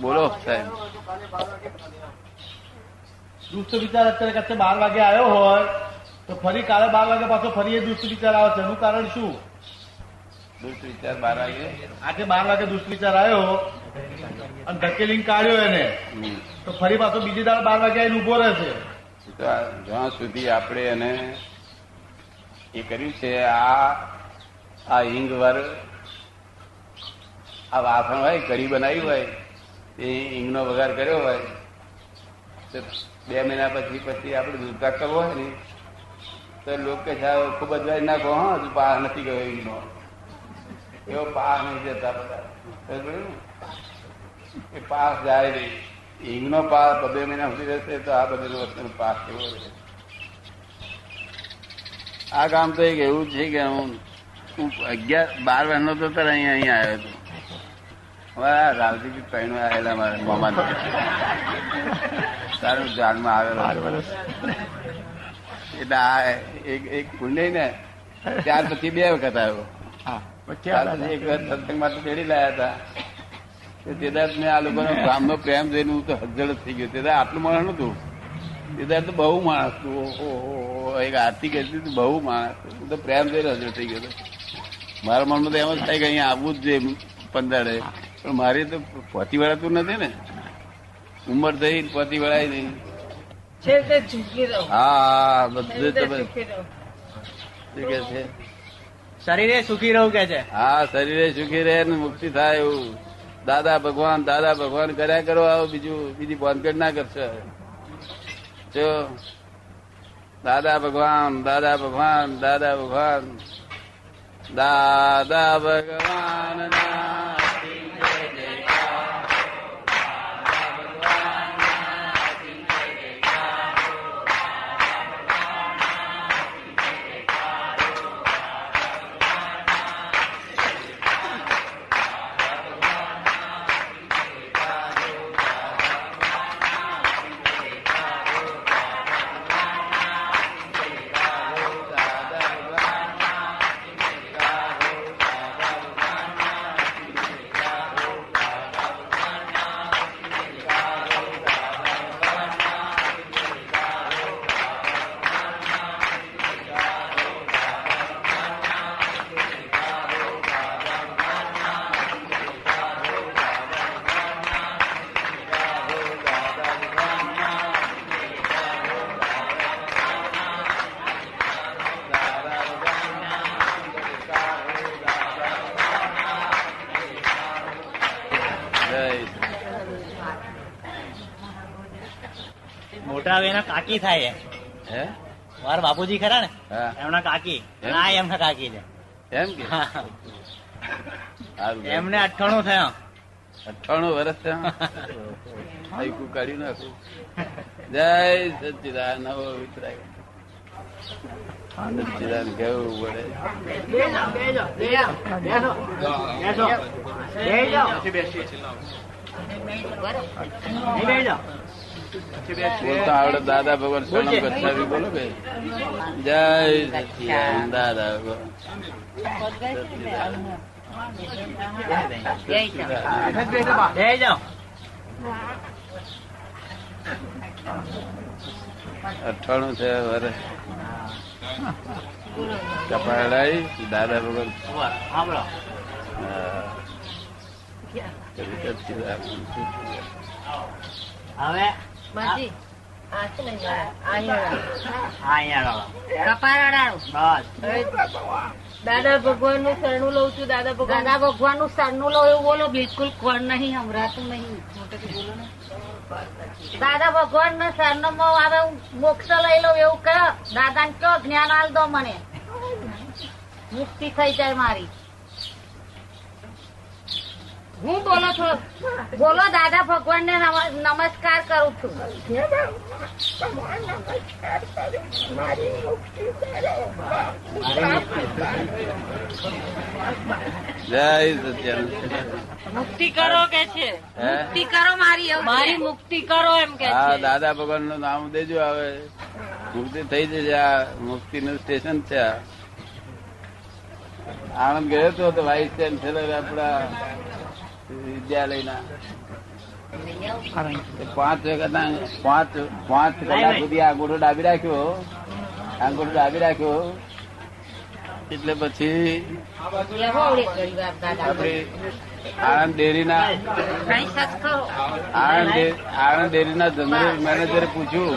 બોલો સાહેબ દુષ્ટ વિચાર અત્યારે કચ્છે બાર વાગે આવ્યો હોય તો ફરી કાલે બાર વાગે પાછો ફરી એ દુષ્ટ વિચાર આવે છે. એનું કારણ શું? દુષ્ટ વિચાર બાર વાગે? આજે બાર વાગે દુષ્ટ વિચાર આવ્યો અને ધકેલીને કાઢ્યો એને. તો ફરી પાછો બીજી દાળ બાર વાગે આવીને ઊભો રહેશે. તો જ્યાં સુધી આપણે એને એ કર્યું છે આ આ હિંગ વર આ વાસણ હોય કઢી બનાવી હોય, એ હિંગનો વઘાર કર્યો હોય, તો બે મહિના પછી પછી આપણે દૂધકા કરવો હોય ને, તો લોકો કે ખૂબ જ નાખો, હા, હજુ પાસ નથી ગયો ઈંગનો. એવો પાસ નહીં જતા બધા? એ પાસ જાય નહીં. હિંગનો પાસ બે મહિના સુધી રહેશે, તો આ બધી વસ્તુનો પાસ કેવો રહે આ કામ તો એક એવું છે કે હું હું અગિયાર, બાર વર્ષનો તો ત્યારે અહીંયા અહીંયા આવ્યો હતો. આ રાવજીજી આવેલા મારા મામા સારું જાનમાં આવેલો. એટલે આ એક એક પુણ્ય ને. ત્યાર પછી બે વખત આવ્યો. એક વખત સત્સંગ માટે ચડી લાયા હતા. તો તે દાડ મેં આ લોકોનો ગામનો પ્રેમ જોઈને હું તો હજળ થઈ ગયો. તે દાડ આટલું માણસ નતું તેદાર તો બહુ માણસ હતું. એક આરતી કહેતી હતી બહુ માણસ હું તો પ્રેમ જોઈને હજળ થઈ ગયો હતો. મારા મનમાં તો એમ જ થાય કે અહીંયા આવવું જ જોઈએ પંદરે પણ મારી તો પોતી વળાતું નથી ને. ઉંમર થઈ પોતી વળાય નહીં. છે તે ઝૂકી રહો. હા બધું તમે શું કે છે? શરીરે સુખી રહું કે છે? હા શરીરે સુખી રહે ને મુક્તિ થાય એવું. દાદા ભગવાન દાદા ભગવાન કર્યા કરો આવો બીજું બીજી બોનકેટ ના કરશો. જો દાદા ભગવાન દાદા ભગવાન દાદા ભગવાન. દાદા ભગવાન મોટા હવે એના કાકી થાય હે? મારા બાપુજી ખરા ને? એમના કાકી. ના એમના કાકી છે. એમ કે? એમને અઠાણું થયા. અઠાણું વર્ષ થયા? કાઢી નાખું. જય સચિદાન નવો વિતરાય. સચિદાન કેવું પડે. બેસો બેસો બેસો બેસો બેસો. બોલતા આવડે દાદા ભગવાન શરણમ ગચ્છામી બોલો કે જય દાદા ભગવાન. અઠાણું છે વરે કપાડાઈ દાદા ભગવાન. હા. હવે બસ. દાદા ભગવાનનું શરણું લઉં છું દાદા ભગવાન. દાદા ભગવાનનું શરણું લઉં એવું બોલો બિલકુલ કોણ નહીં હમરાતું નહીં. બોલો ને. દાદા ભગવાન ના શરણું માં હવે હું મોક્ષ લઈ લઉં એવું કહો. દાદા ને કયો જ્ઞાન આલ દો મને. મુક્તિ થઈ જાય મારી. હું બોલો છો? બોલો દાદા ભગવાન ને નમસ્કાર કરું છું. જય મુક્તિ કરો કે છે? મુક્તિ કરો મારી મારી મુક્તિ કરો એમ કે હા દાદા ભગવાનનું નામ દેજો આવે મુક્તિ થઈ જશે આ મુક્તિ નું સ્ટેશન છે. આ. આણંદ ગયો તો વાઇસ ચાન્સેલર આપડા વિદ્યાલયના. પાંચ વખત પાંચ પાંચ કલાક સુધી આંગૂઠો ડાબી રાખ્યો. આંગૂઠો ડાબી રાખ્યો. એટલે પછી આણંદ ડેરીના આણંદ આણંદ ડેરીના જનરલ મેનેજરે પૂછ્યું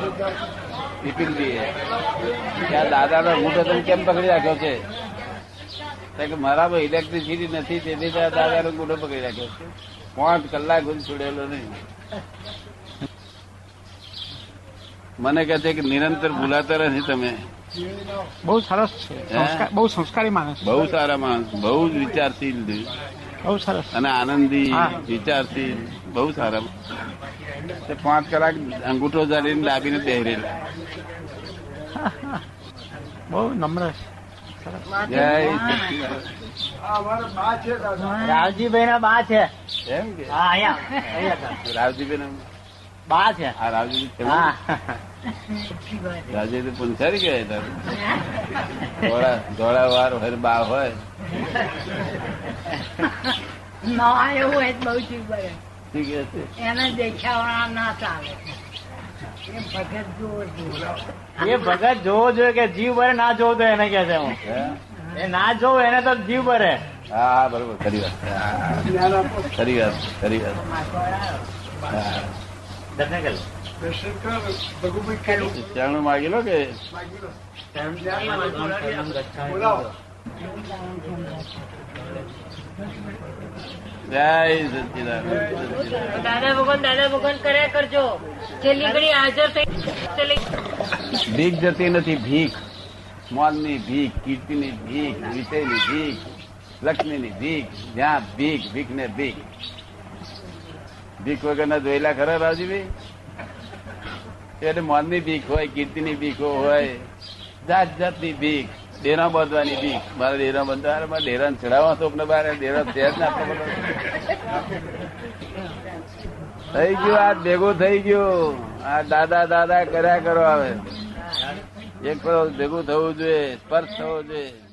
બિપિનજીએ કે આ દાદાનો અંગૂઠો તમે કેમ પકડી રાખ્યો છે? કે મારામાં ઇલેક્ટ્રિસિટી નથી તેથી દાદાનો અંગૂઠો પકડી રાખ્યો છે. પાંચ કલાક સુધી છોડેલો નહીં. મને કહે છે કે નિરંતર ભૂલાતા નથી તમે. બહુ સરસ છે. બહુ સંસ્કારી માણસ બહુ સારા માણસ. બહુ જ વિચારશીલ બહુ સરસ. અને આનંદી. વિચારશીલ. બહુ સારા. તે પાંચ કલાક અંગૂઠો જાળીને લાવીને પહેરેલા. બહુ નમ્ર છે. રાવજીભાઈ ના બા છે. કે? રાવજીભાઈ બા છે. હા રાવજી તો પુનસારી ગયા ધોળા વાર હોય બા હોય. ના એવું બહુ ચીજ છે? એને દેખાવાના ના ચાલે. એ ભગત જોવો જોઈએ કે જીવ ભરે ના જોવો તો એને કે છે હું? એ ના જોવો એને તો જીવ ભરે હા બરોબર ખરી વાત. ખરી વાત ખરી વાત. ચાણું માગી લો. કે? જય સચ્ચિદાનંદ. દાદા ભગવાન દાદા ભગવાન કર્યા કરજો. છેલ્લી ઘડી હાજર થઈ ભીખ જતી નથી ભીખ. મોલની ભીખ કીર્તિની ભીખ વિષયની ભીખ લક્ષ્મીની ભીખ જ્યાં ભીખ ભીખ ને ભીખ. ભીખ વગરના જોયેલા ખરા રાજીભાઈ એટલે મોલની ભીખ હોય કીર્તિની ભીખો હોય જાત જાતની ભીખ. ડેરા બાંધવાની ભીખ મારે ડેરા અરે મારે ડેરા ચડાવવા તો આપણે બારે, ડેરા છે જ થઈ ગયું, આ ભેગું થઈ ગયું. આ દાદા દાદા કર્યા કરો આવે એક ભેગું થવું જોઈએ, સ્પર્શ થવો જોઈએ.